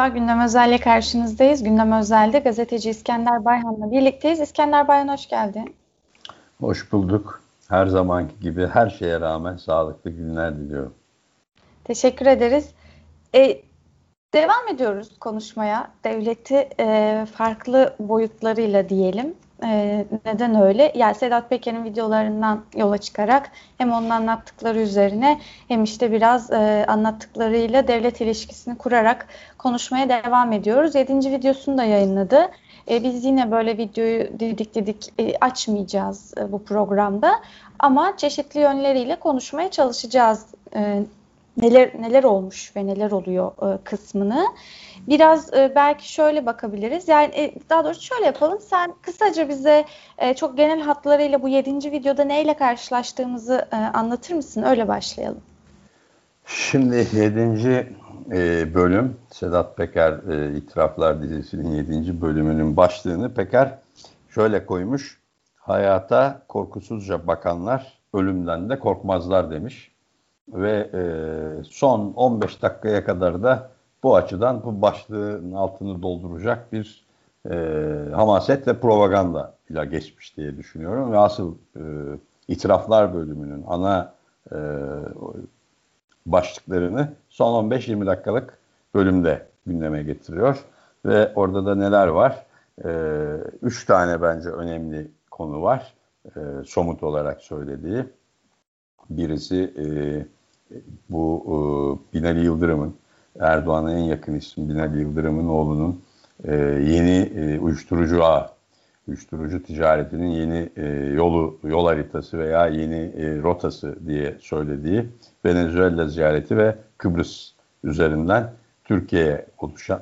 Merhaba, Gündem Özel'le karşınızdayız. Gündem Özel'de gazeteci İskender Bayhan'la birlikteyiz. İskender Bayhan hoş geldin. Hoş bulduk. Her zamanki gibi her şeye rağmen sağlıklı günler diliyorum. Teşekkür ederiz. E, devam ediyoruz konuşmaya. Devleti e, farklı boyutlarıyla diyelim. E, neden öyle? Yani Sedat Peker'in videolarından yola çıkarak hem onun anlattıkları üzerine hem işte biraz e, anlattıklarıyla devlet ilişkisini kurarak konuşmaya devam ediyoruz. Yedinci videosunu da yayınladı. E, biz yine böyle videoyu didik didik e, açmayacağız e, bu programda ama çeşitli yönleriyle konuşmaya çalışacağız. E, neler neler olmuş ve neler oluyor e, kısmını. Biraz e, belki şöyle bakabiliriz. Yani e, daha doğrusu şöyle yapalım. Sen kısaca bize e, çok genel hatlarıyla bu yedinci videoda neyle karşılaştığımızı e, anlatır mısın? Öyle başlayalım. Şimdi yedinci e, bölüm Sedat Peker e, İtiraflar dizisinin yedinci bölümünün başlığını Peker şöyle koymuş. Hayata korkusuzca bakanlar ölümden de korkmazlar demiş. Ve e, son 15 dakikaya kadar da bu açıdan bu başlığın altını dolduracak bir e, hamaset ve propaganda ile geçmiş diye düşünüyorum. Ve asıl e, itiraflar bölümünün ana e, başlıklarını son 15-20 dakikalık bölümde gündeme getiriyor. Ve orada da neler var? E, üç tane bence önemli konu var. E, somut olarak söylediği. Birisi e, bu e, Binali Yıldırım'ın Erdoğan'a en yakın isim Binali Yıldırım'ın oğlunun e, yeni e, uyuşturucu ağ, uyuşturucu ticaretinin yeni e, yolu yol haritası veya yeni e, rotası diye söylediği Venezuela ziyareti ve Kıbrıs üzerinden Türkiye'ye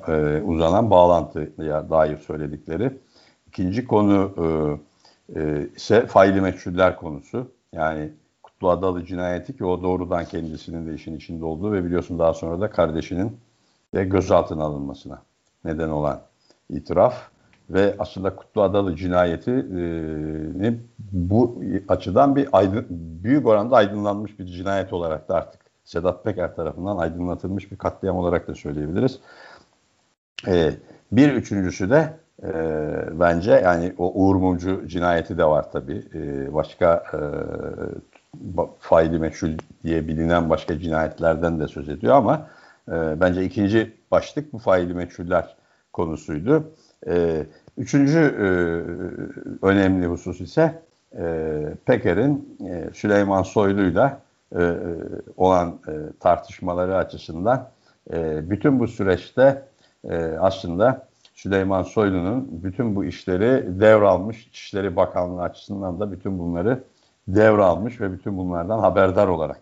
e, uzanan bağlantıya dair söyledikleri. İkinci konu e, e, ise faili meçhuller konusu. Yani Kutlu Adalı cinayeti ki o doğrudan kendisinin de işin içinde olduğu ve biliyorsun daha sonra da kardeşinin de gözaltına alınmasına neden olan itiraf ve aslında Kutlu Adalı cinayetini bu açıdan bir aydın, büyük oranda aydınlanmış bir cinayet olarak da artık Sedat Peker tarafından aydınlatılmış bir katliam olarak da söyleyebiliriz. Ee, bir üçüncüsü de e, bence yani o Uğur Mumcu cinayeti de var tabii. E, başka e, faili meçhul diye bilinen başka cinayetlerden de söz ediyor ama e, bence ikinci başlık bu faili meçhuller konusuydu. E, üçüncü e, önemli husus ise e, Peker'in e, Süleyman Soylu'yla e, olan e, tartışmaları açısından e, bütün bu süreçte e, aslında Süleyman Soylu'nun bütün bu işleri devralmış, İçişleri Bakanlığı açısından da bütün bunları devralmış ve bütün bunlardan haberdar olarak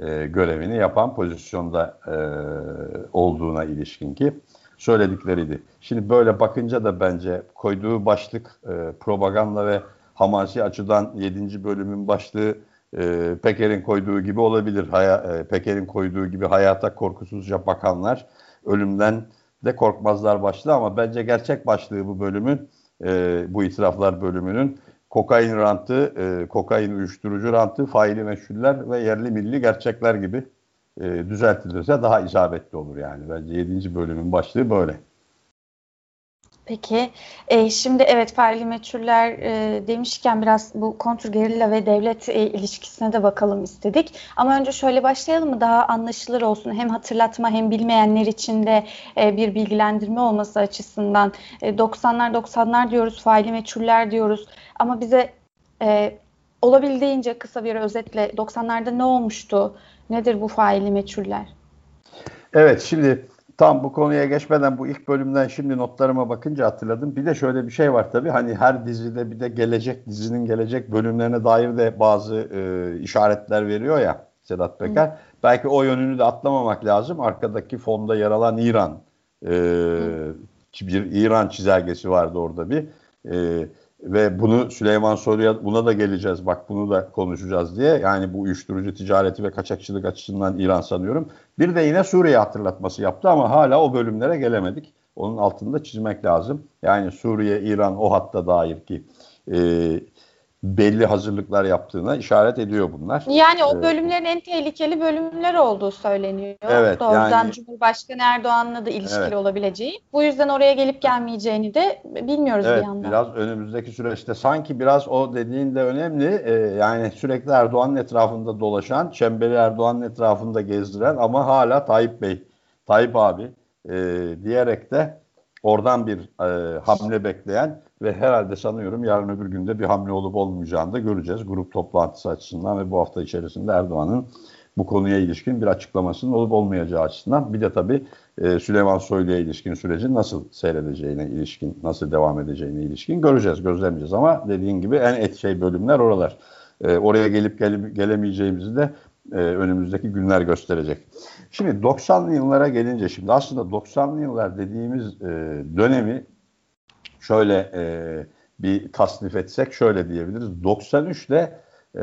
e, görevini yapan pozisyonda e, olduğuna ilişkin ki söyledikleriydi. Şimdi böyle bakınca da bence koyduğu başlık e, propaganda ve hamasi açıdan 7. bölümün başlığı e, Peker'in koyduğu gibi olabilir. Haya, e, Peker'in koyduğu gibi hayata korkusuzca bakanlar ölümden de korkmazlar başlığı ama bence gerçek başlığı bu bölümün e, bu itiraflar bölümünün kokain rantı, e, kokain uyuşturucu rantı, faili meşhuller ve yerli milli gerçekler gibi e, düzeltilirse daha isabetli olur yani. Bence 7. bölümün başlığı böyle. Peki, e, şimdi evet faili meçhuller e, demişken biraz bu kontrgerilla ve devlet e, ilişkisine de bakalım istedik. Ama önce şöyle başlayalım mı daha anlaşılır olsun hem hatırlatma hem bilmeyenler için de e, bir bilgilendirme olması açısından. E, 90'lar 90'lar diyoruz, faili meçhuller diyoruz ama bize e, olabildiğince kısa bir özetle 90'larda ne olmuştu, nedir bu faili meçhuller? Evet şimdi tam bu konuya geçmeden bu ilk bölümden şimdi notlarıma bakınca hatırladım. Bir de şöyle bir şey var tabii hani her dizide bir de gelecek dizinin gelecek bölümlerine dair de bazı e, işaretler veriyor ya Sedat Peker. Hı. Belki o yönünü de atlamamak lazım. Arkadaki fonda yer alan İran e, bir İran çizelgesi vardı orada bir. E, ve bunu Süleyman Soylu'ya buna da geleceğiz bak bunu da konuşacağız diye. Yani bu uyuşturucu ticareti ve kaçakçılık açısından İran sanıyorum. Bir de yine Suriye hatırlatması yaptı ama hala o bölümlere gelemedik. Onun altında çizmek lazım. Yani Suriye, İran o hatta dair ki e, belli hazırlıklar yaptığına işaret ediyor bunlar. Yani o bölümlerin en tehlikeli bölümler olduğu söyleniyor. Evet, Doğrudan yani, Cumhurbaşkanı Erdoğan'la da ilişkili evet. olabileceği. Bu yüzden oraya gelip gelmeyeceğini de bilmiyoruz evet, bir yandan. Biraz önümüzdeki süreçte sanki biraz o dediğin de önemli. Ee, yani sürekli Erdoğan'ın etrafında dolaşan, çemberi Erdoğan'ın etrafında gezdiren ama hala Tayyip Bey, Tayyip abi e, diyerek de oradan bir e, hamle bekleyen ve herhalde sanıyorum yarın öbür günde bir hamle olup olmayacağını da göreceğiz. Grup toplantısı açısından ve bu hafta içerisinde Erdoğan'ın bu konuya ilişkin bir açıklamasının olup olmayacağı açısından bir de tabii e, Süleyman Soylu'ya ilişkin sürecin nasıl seyredeceğine ilişkin, nasıl devam edeceğine ilişkin göreceğiz, gözlemleyeceğiz. Ama dediğin gibi en et şey bölümler oralar. E, oraya gelip gele, gelemeyeceğimizi de e, önümüzdeki günler gösterecek. Şimdi 90'lı yıllara gelince şimdi aslında 90'lı yıllar dediğimiz dönemi şöyle e, bir tasnif etsek şöyle diyebiliriz. 93 ile e,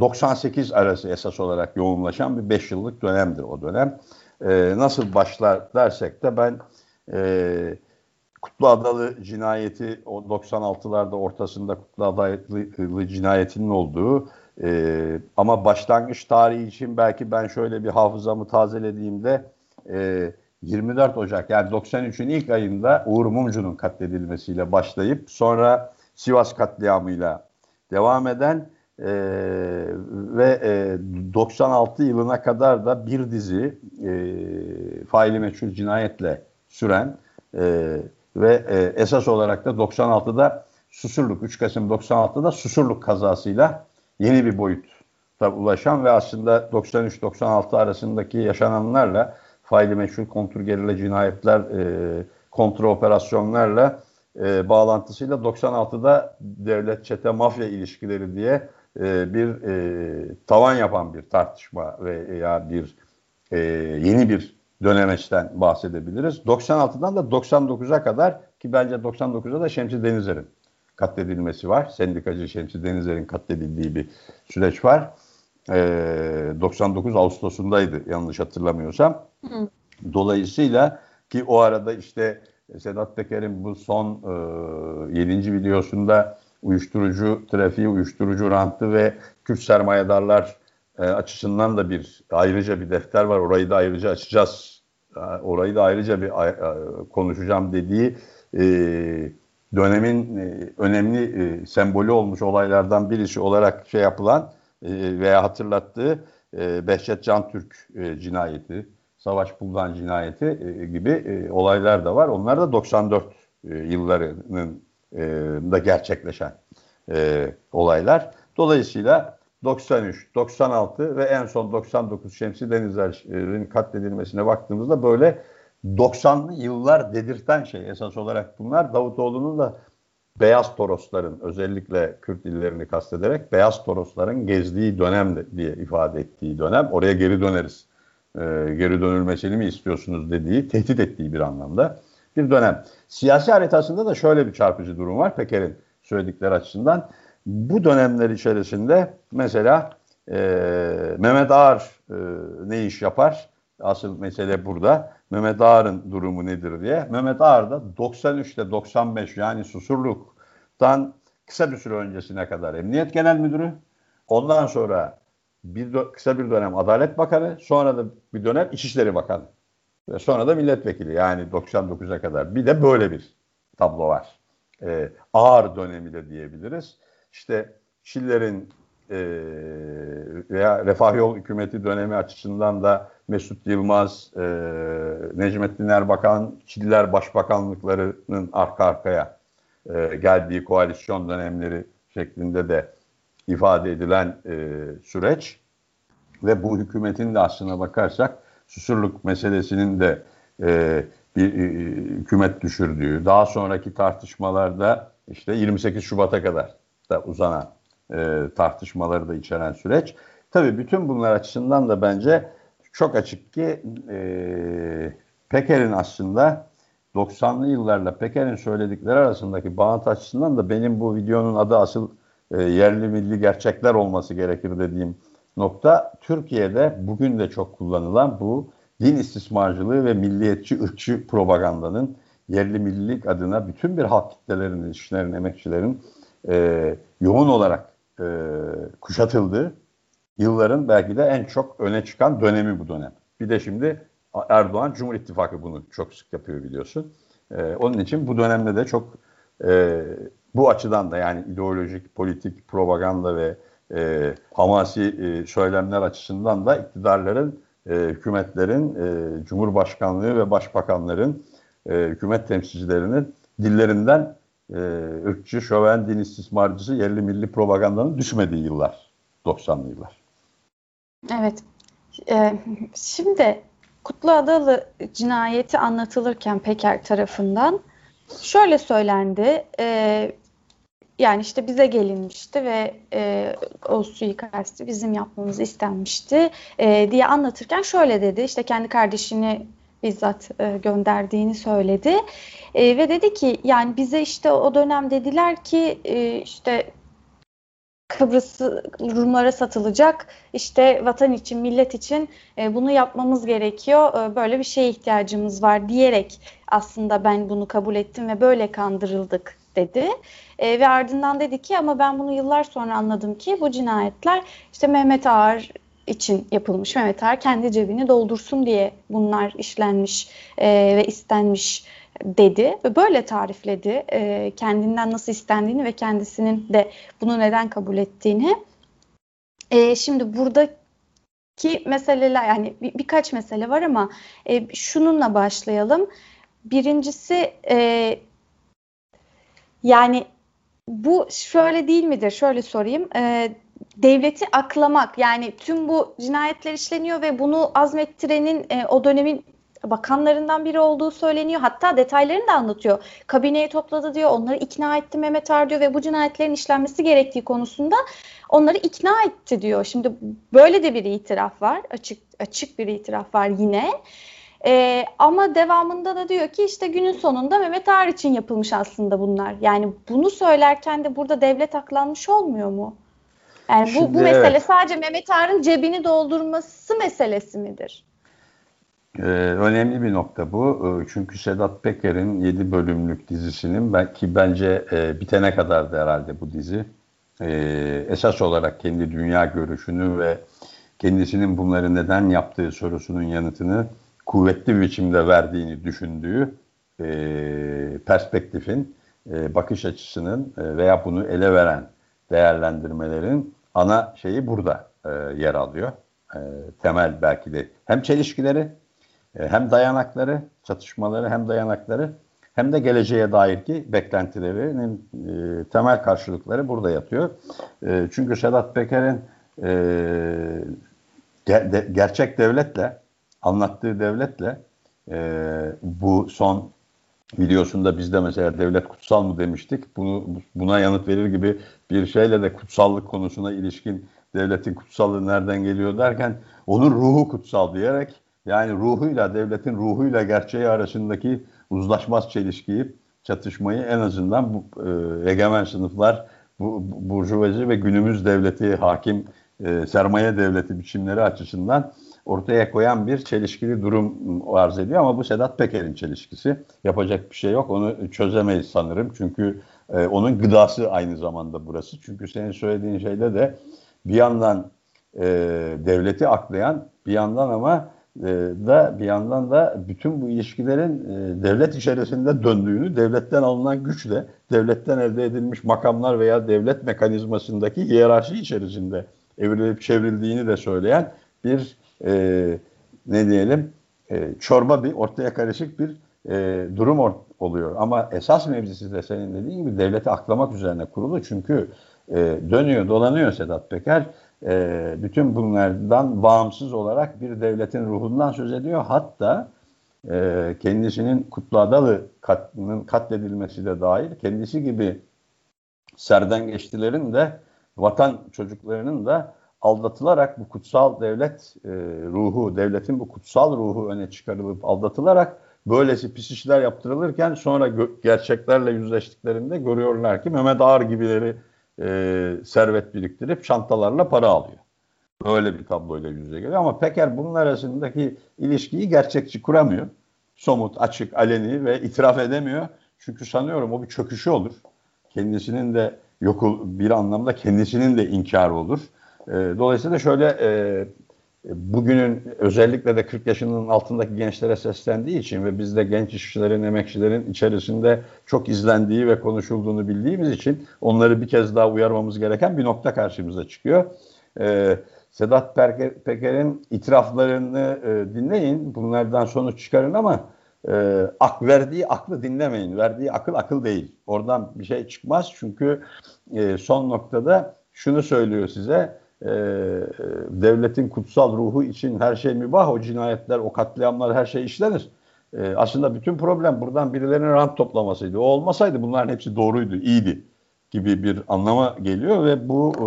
98 arası esas olarak yoğunlaşan bir 5 yıllık dönemdir o dönem. E, nasıl başlar dersek de ben e, Kutlu Adalı cinayeti o 96'larda ortasında Kutlu Adalı cinayetinin olduğu e, ama başlangıç tarihi için belki ben şöyle bir hafızamı tazelediğimde e, 24 Ocak yani 93'ün ilk ayında Uğur Mumcu'nun katledilmesiyle başlayıp sonra Sivas katliamıyla devam eden e, ve e, 96 yılına kadar da bir dizi e, faili meçhul cinayetle süren e, ve e, esas olarak da 96'da Susurluk 3 Kasım 96'da Susurluk kazasıyla yeni bir boyutta ulaşan ve aslında 93-96 arasındaki yaşananlarla meşhur kontur gerilla cinayetler, e, kontra operasyonlarla e, bağlantısıyla 96'da devlet çete mafya ilişkileri diye e, bir e, tavan yapan bir tartışma veya bir e, yeni bir dönemeçten bahsedebiliriz. 96'dan da 99'a kadar ki bence 99'da da Şemsi Denizer'in katledilmesi var. Sendikacı Şemsi Denizer'in katledildiği bir süreç var. E, 99 Ağustos'undaydı yanlış hatırlamıyorsam. Hı. Dolayısıyla ki o arada işte Sedat Peker'in bu son e, 7. videosunda uyuşturucu trafiği, uyuşturucu rantı ve Kürt sermayedarlar e, açısından da bir ayrıca bir defter var. Orayı da ayrıca açacağız. E, orayı da ayrıca bir e, konuşacağım dediği e, dönemin e, önemli e, sembolü olmuş olaylardan birisi olarak şey yapılan e, veya hatırlattığı e, Behçet Can Türk e, cinayeti, Savaş Buldan cinayeti e, gibi e, olaylar da var. Onlar da 94 e, yıllarının da gerçekleşen olaylar. Dolayısıyla 93, 96 ve en son 99 Şemsi Denizler'in katledilmesine baktığımızda böyle 90'lı yıllar dedirten şey esas olarak bunlar. Davutoğlu'nun da Beyaz Torosların özellikle Kürt illerini kastederek Beyaz Torosların gezdiği dönem diye ifade ettiği dönem. Oraya geri döneriz. Ee, geri dönülmesini mi istiyorsunuz dediği, tehdit ettiği bir anlamda bir dönem. Siyasi haritasında da şöyle bir çarpıcı durum var Peker'in söyledikleri açısından. Bu dönemler içerisinde mesela e, Mehmet Ağar e, ne iş yapar? Asıl mesele burada. Mehmet Ağar'ın durumu nedir diye. Mehmet Ağar da 93'te 95 yani Susurluk'tan kısa bir süre öncesine kadar Emniyet Genel Müdürü. Ondan sonra bir kısa bir dönem Adalet Bakanı, sonra da bir dönem İçişleri Bakanı. Ve sonra da milletvekili yani 99'a kadar. Bir de böyle bir tablo var. Ee, ağır dönemi de diyebiliriz. İşte Çiller'in e, veya Refah Yol hükümeti dönemi açısından da Mesut Yılmaz, e, Necmettin Erbakan, Çiller Başbakanlıklarının arka arkaya e, geldiği koalisyon dönemleri şeklinde de ifade edilen e, süreç. Ve bu hükümetin de aslına bakarsak Susurluk meselesinin de e, bir e, hükümet düşürdüğü, daha sonraki tartışmalarda işte 28 Şubat'a kadar da uzanan e, tartışmaları da içeren süreç. Tabii bütün bunlar açısından da bence çok açık ki e, Peker'in aslında 90'lı yıllarla Peker'in söyledikleri arasındaki bağıntı açısından da benim bu videonun adı asıl e, yerli milli gerçekler olması gerekir dediğim nokta Türkiye'de bugün de çok kullanılan bu din istismarcılığı ve milliyetçi ırkçı propagandanın yerli millilik adına bütün bir halk kitlelerinin, işçilerin, emekçilerin e, yoğun olarak e, kuşatıldığı yılların belki de en çok öne çıkan dönemi bu dönem. Bir de şimdi Erdoğan Cumhur İttifakı bunu çok sık yapıyor biliyorsun. E, onun için bu dönemde de çok e, bu açıdan da yani ideolojik, politik, propaganda ve e, hamasi e, söylemler açısından da iktidarların, e, hükümetlerin, e, cumhurbaşkanlığı ve başbakanların, e, hükümet temsilcilerinin dillerinden e, ırkçı, şöven, din istismarcısı, yerli milli propagandanın düşmediği yıllar, 90'lı yıllar. Evet. Ee, şimdi Kutlu Adalı cinayeti anlatılırken Peker tarafından şöyle söylendi. E, yani işte bize gelinmişti ve e, o suikasti bizim yapmamız istenmişti e, diye anlatırken şöyle dedi. İşte kendi kardeşini bizzat e, gönderdiğini söyledi. E, ve dedi ki yani bize işte o dönem dediler ki e, işte Kıbrıs Rumlara satılacak. İşte vatan için, millet için e, bunu yapmamız gerekiyor. E, böyle bir şeye ihtiyacımız var diyerek aslında ben bunu kabul ettim ve böyle kandırıldık dedi. E, ve ardından dedi ki ama ben bunu yıllar sonra anladım ki bu cinayetler işte Mehmet Ağar için yapılmış. Mehmet Ağar kendi cebini doldursun diye bunlar işlenmiş e, ve istenmiş dedi ve böyle tarifledi e, kendinden nasıl istendiğini ve kendisinin de bunu neden kabul ettiğini. E, şimdi buradaki meseleler yani bir, birkaç mesele var ama e, şununla başlayalım. Birincisi e, yani bu şöyle değil midir? Şöyle sorayım. E, devleti aklamak yani tüm bu cinayetler işleniyor ve bunu azmettirenin e, o dönemin bakanlarından biri olduğu söyleniyor. Hatta detaylarını da anlatıyor. Kabineyi topladı diyor. Onları ikna etti Mehmet Ar diyor ve bu cinayetlerin işlenmesi gerektiği konusunda onları ikna etti diyor. Şimdi böyle de bir itiraf var. Açık açık bir itiraf var yine. Ee, ama devamında da diyor ki işte günün sonunda Mehmet Ağar için yapılmış aslında bunlar. Yani bunu söylerken de burada devlet aklanmış olmuyor mu? Yani Şimdi, bu, bu mesele evet. sadece Mehmet Ağar'ın cebini doldurması meselesi midir? Ee, önemli bir nokta bu. Ee, çünkü Sedat Peker'in 7 bölümlük dizisinin belki bence e, bitene kadar da herhalde bu dizi e, esas olarak kendi dünya görüşünü ve kendisinin bunları neden yaptığı sorusunun yanıtını kuvvetli bir biçimde verdiğini düşündüğü e, perspektifin, e, bakış açısının e, veya bunu ele veren değerlendirmelerin ana şeyi burada e, yer alıyor. E, temel belki de hem çelişkileri e, hem dayanakları, çatışmaları hem dayanakları hem de geleceğe dair ki beklentilerinin e, temel karşılıkları burada yatıyor. E, çünkü Sedat Peker'in e, ger- de, gerçek devletle, anlattığı devletle e, bu son videosunda biz de mesela devlet kutsal mı demiştik. Bunu buna yanıt verir gibi bir şeyle de kutsallık konusuna ilişkin devletin kutsallığı nereden geliyor derken onun ruhu kutsal diyerek yani ruhuyla, devletin ruhuyla gerçeği arasındaki uzlaşmaz çelişkiyi, çatışmayı en azından bu e, egemen sınıflar, bu, burjuvazi ve günümüz devleti, hakim e, sermaye devleti biçimleri açısından ortaya koyan bir çelişkili durum arz ediyor ama bu Sedat Peker'in çelişkisi. Yapacak bir şey yok. Onu çözemeyiz sanırım. Çünkü e, onun gıdası aynı zamanda burası. Çünkü senin söylediğin şeyde de bir yandan e, devleti aklayan, bir yandan ama e, da bir yandan da bütün bu ilişkilerin e, devlet içerisinde döndüğünü, devletten alınan güçle, devletten elde edilmiş makamlar veya devlet mekanizmasındaki hiyerarşi içerisinde evrilip çevrildiğini de söyleyen bir e, ne diyelim e, çorba bir ortaya karışık bir e, durum or- oluyor. Ama esas mevzisi de senin dediğin gibi devleti aklamak üzerine kurulu. Çünkü e, dönüyor dolanıyor Sedat Peker e, bütün bunlardan bağımsız olarak bir devletin ruhundan söz ediyor. Hatta e, kendisinin Kutlu Adalı katlının katledilmesi de dahil kendisi gibi serden geçtilerin de vatan çocuklarının da aldatılarak bu kutsal devlet e, ruhu, devletin bu kutsal ruhu öne çıkarılıp aldatılarak böylesi pis işler yaptırılırken sonra gerçeklerle yüzleştiklerinde görüyorlar ki Mehmet Ağar gibileri e, servet biriktirip çantalarla para alıyor. Böyle bir tabloyla yüze geliyor ama Peker bunun arasındaki ilişkiyi gerçekçi kuramıyor. Somut, açık, aleni ve itiraf edemiyor. Çünkü sanıyorum o bir çöküşü olur. Kendisinin de yok bir anlamda kendisinin de inkarı olur. E, dolayısıyla şöyle e, bugünün özellikle de 40 yaşının altındaki gençlere seslendiği için ve biz de genç işçilerin, emekçilerin içerisinde çok izlendiği ve konuşulduğunu bildiğimiz için onları bir kez daha uyarmamız gereken bir nokta karşımıza çıkıyor. Ee, Sedat Peker'in itiraflarını e, dinleyin, bunlardan sonuç çıkarın ama e, ak verdiği aklı dinlemeyin. Verdiği akıl akıl değil. Oradan bir şey çıkmaz çünkü e, son noktada şunu söylüyor size e, devletin kutsal ruhu için her şey mübah, o cinayetler, o katliamlar her şey işlenir. E, aslında bütün problem buradan birilerinin rant toplamasıydı. O olmasaydı bunların hepsi doğruydu, iyiydi gibi bir anlama geliyor ve bu e,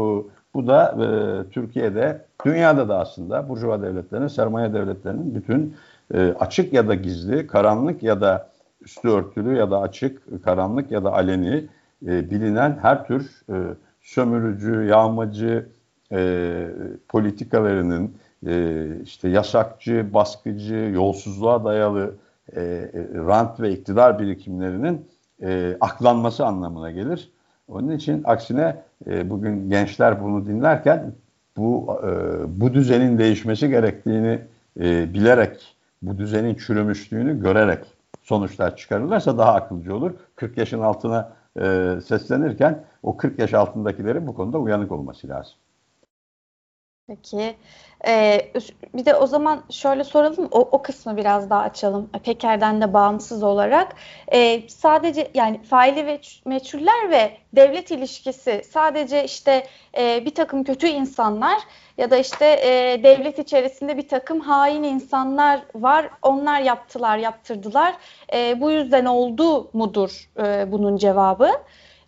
bu da e, Türkiye'de, dünyada da aslında Burjuva devletlerinin, sermaye devletlerinin bütün e, açık ya da gizli, karanlık ya da üstü örtülü ya da açık, karanlık ya da aleni e, bilinen her tür e, sömürücü, yağmacı, e, politikalarının e, işte yasakçı, baskıcı, yolsuzluğa dayalı e, e, rant ve iktidar birikimlerinin e, aklanması anlamına gelir. Onun için aksine e, bugün gençler bunu dinlerken bu e, bu düzenin değişmesi gerektiğini e, bilerek, bu düzenin çürümüşlüğünü görerek sonuçlar çıkarırlarsa daha akılcı olur. 40 yaşın altına e, seslenirken o 40 yaş altındakilerin bu konuda uyanık olması lazım. Peki. Ee, bir de o zaman şöyle soralım, o, o kısmı biraz daha açalım. Peker'den de bağımsız olarak. Ee, sadece yani faili ve meçhuller ve devlet ilişkisi sadece işte e, bir takım kötü insanlar ya da işte e, devlet içerisinde bir takım hain insanlar var. Onlar yaptılar, yaptırdılar. E, bu yüzden oldu mudur e, bunun cevabı?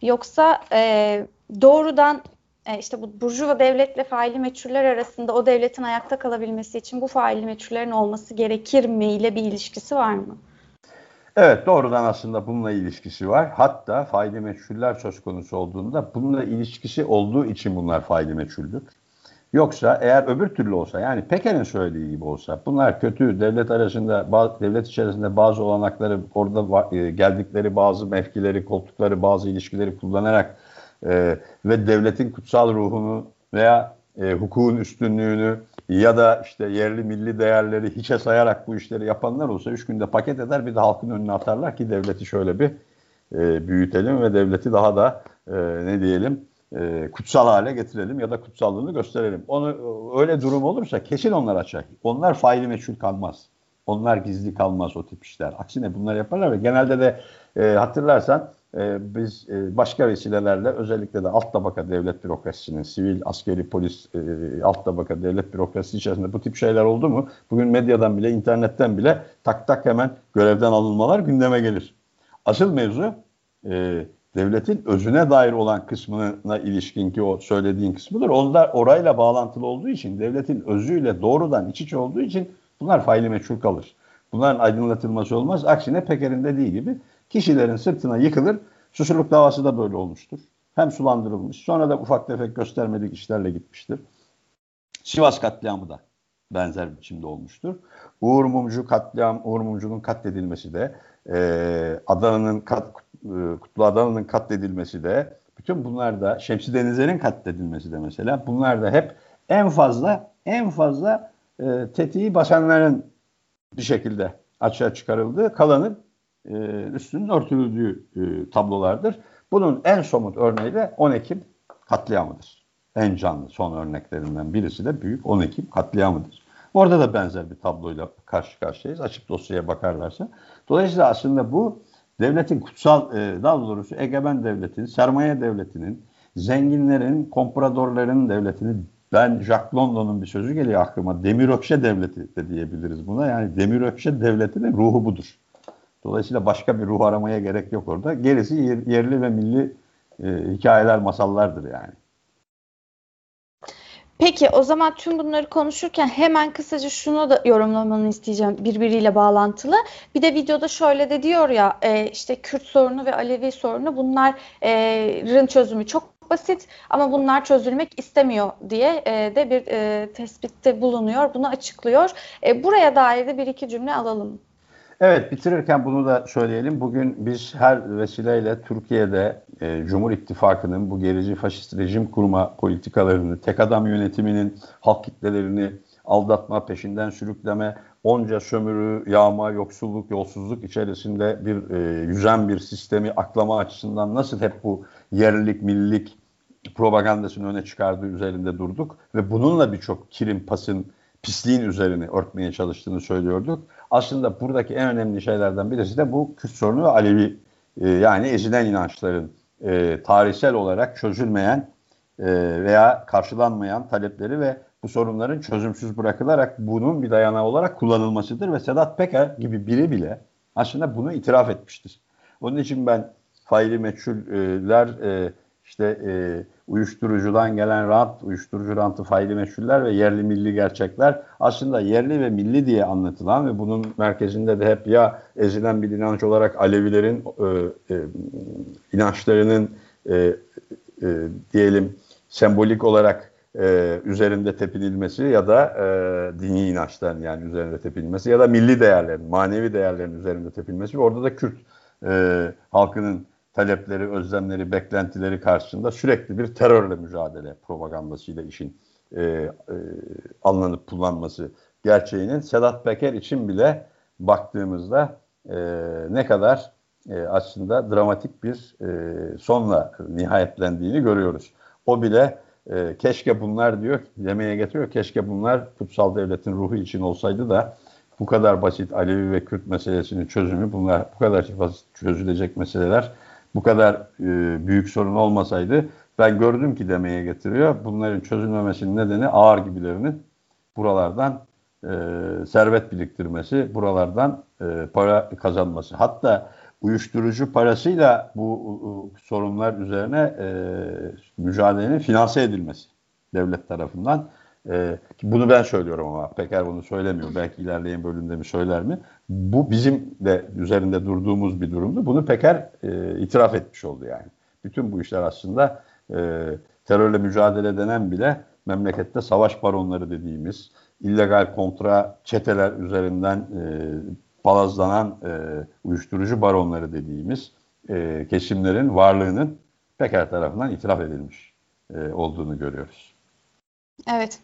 Yoksa e, doğrudan e, işte bu burjuva devletle faili meçhuller arasında o devletin ayakta kalabilmesi için bu faili meçhullerin olması gerekir mi ile bir ilişkisi var mı? Evet doğrudan aslında bununla ilişkisi var. Hatta faili meçhuller söz konusu olduğunda bununla ilişkisi olduğu için bunlar faili meçhuldür. Yoksa eğer öbür türlü olsa yani Peker'in söylediği gibi olsa bunlar kötü devlet arasında devlet içerisinde bazı olanakları orada e, geldikleri bazı mevkileri koltukları bazı ilişkileri kullanarak e, ve devletin kutsal ruhunu veya e, hukukun üstünlüğünü ya da işte yerli milli değerleri hiçe sayarak bu işleri yapanlar olsa üç günde paket eder bir de halkın önüne atarlar ki devleti şöyle bir e, büyütelim ve devleti daha da e, ne diyelim e, kutsal hale getirelim ya da kutsallığını gösterelim. Onu öyle durum olursa kesin onlar açar. Onlar faili meçhul kalmaz. Onlar gizli kalmaz o tip işler. Aksine bunlar yaparlar ve genelde de e, hatırlarsan e, biz e, başka vesilelerle özellikle de alt tabaka devlet bürokrasisinin, sivil, askeri, polis, e, alt tabaka devlet bürokrasisi içerisinde bu tip şeyler oldu mu? Bugün medyadan bile, internetten bile tak tak hemen görevden alınmalar gündeme gelir. Asıl mevzu e, devletin özüne dair olan kısmına ilişkin ki o söylediğin kısmıdır. Onlar orayla bağlantılı olduğu için, devletin özüyle doğrudan iç içe olduğu için bunlar faili meçhul kalır. Bunların aydınlatılması olmaz. Aksine Peker'in dediği gibi kişilerin sırtına yıkılır. Susurluk davası da böyle olmuştur. Hem sulandırılmış sonra da ufak tefek göstermedik işlerle gitmiştir. Sivas katliamı da benzer biçimde olmuştur. Uğur Mumcu katliam, Uğur Mumcu'nun katledilmesi de e, Adana'nın kat, e, Kutlu Adana'nın katledilmesi de bütün bunlar da Şemsi Denizler'in katledilmesi de mesela bunlar da hep en fazla en fazla e, tetiği basanların bir şekilde açığa çıkarıldığı kalanın e, üstünün örtüldüğü e, tablolardır. Bunun en somut örneği de 10 Ekim katliamıdır. En canlı son örneklerinden birisi de büyük 10 Ekim katliamıdır. Orada da benzer bir tabloyla karşı karşıyayız. Açık dosyaya bakarlarsa. Dolayısıyla aslında bu devletin kutsal, e, daha doğrusu egemen devletin, sermaye devletinin, zenginlerin, kompradorların devletinin ben Jacques London'un bir sözü geliyor aklıma. Demirökşe devleti de diyebiliriz buna. Yani Demirökşe devletinin ruhu budur. Dolayısıyla başka bir ruh aramaya gerek yok orada. Gerisi yerli ve milli e, hikayeler, masallardır yani. Peki o zaman tüm bunları konuşurken hemen kısaca şunu da yorumlamanı isteyeceğim birbiriyle bağlantılı. Bir de videoda şöyle de diyor ya e, işte Kürt sorunu ve Alevi sorunu bunların çözümü çok basit ama bunlar çözülmek istemiyor diye e, de bir e, tespitte bulunuyor. Bunu açıklıyor. E, buraya dair de bir iki cümle alalım. Evet bitirirken bunu da söyleyelim. Bugün biz her vesileyle Türkiye'de e, Cumhur İttifakı'nın bu gerici faşist rejim kurma politikalarını, tek adam yönetiminin halk kitlelerini aldatma, peşinden sürükleme, onca sömürü, yağma, yoksulluk, yolsuzluk içerisinde bir e, yüzen bir sistemi aklama açısından nasıl hep bu yerlilik, millilik propagandasını öne çıkardığı üzerinde durduk ve bununla birçok kirin, pasın, pisliğin üzerine örtmeye çalıştığını söylüyorduk. Aslında buradaki en önemli şeylerden birisi de bu Kürt sorunu ve Alevi e, yani ezilen inançların e, tarihsel olarak çözülmeyen e, veya karşılanmayan talepleri ve bu sorunların çözümsüz bırakılarak bunun bir dayanağı olarak kullanılmasıdır ve Sedat Peker gibi biri bile aslında bunu itiraf etmiştir. Onun için ben faili meçhuller e, işte e, uyuşturucudan gelen rant, uyuşturucu rantı faili meşhuller ve yerli milli gerçekler aslında yerli ve milli diye anlatılan ve bunun merkezinde de hep ya ezilen bir inanç olarak Alevilerin e, e, inançlarının e, e, diyelim sembolik olarak e, üzerinde tepinilmesi ya da e, dini inançların yani üzerinde tepinilmesi ya da milli değerlerin, manevi değerlerin üzerinde tepinilmesi ve orada da Kürt e, halkının talepleri, özlemleri, beklentileri karşısında sürekli bir terörle mücadele propagandasıyla işin e, e, alınıp kullanması gerçeğinin Sedat Peker için bile baktığımızda e, ne kadar e, aslında dramatik bir e, sonla nihayetlendiğini görüyoruz. O bile e, keşke bunlar diyor, demeye getiriyor, keşke bunlar kutsal devletin ruhu için olsaydı da bu kadar basit Alevi ve Kürt meselesinin çözümü, bunlar bu kadar basit çözülecek meseleler bu kadar e, büyük sorun olmasaydı ben gördüm ki demeye getiriyor. Bunların çözülmemesinin nedeni ağır gibilerinin buralardan e, servet biriktirmesi, buralardan e, para kazanması. Hatta uyuşturucu parasıyla bu e, sorunlar üzerine e, mücadelenin finanse edilmesi devlet tarafından. E, bunu ben söylüyorum ama Peker bunu söylemiyor. Belki ilerleyen bölümde mi söyler mi? Bu bizim de üzerinde durduğumuz bir durumdu. Bunu Peker e, itiraf etmiş oldu yani. Bütün bu işler aslında e, terörle mücadele denen bile memlekette savaş baronları dediğimiz illegal kontra çeteler üzerinden e, palazlanan e, uyuşturucu baronları dediğimiz e, kesimlerin varlığının Peker tarafından itiraf edilmiş e, olduğunu görüyoruz. Evet.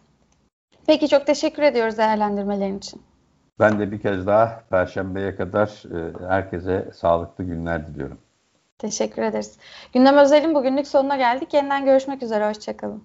Peki çok teşekkür ediyoruz değerlendirmelerin için. Ben de bir kez daha Perşembe'ye kadar e, herkese sağlıklı günler diliyorum. Teşekkür ederiz. Gündem Özel'in bugünlük sonuna geldik. Yeniden görüşmek üzere. Hoşçakalın.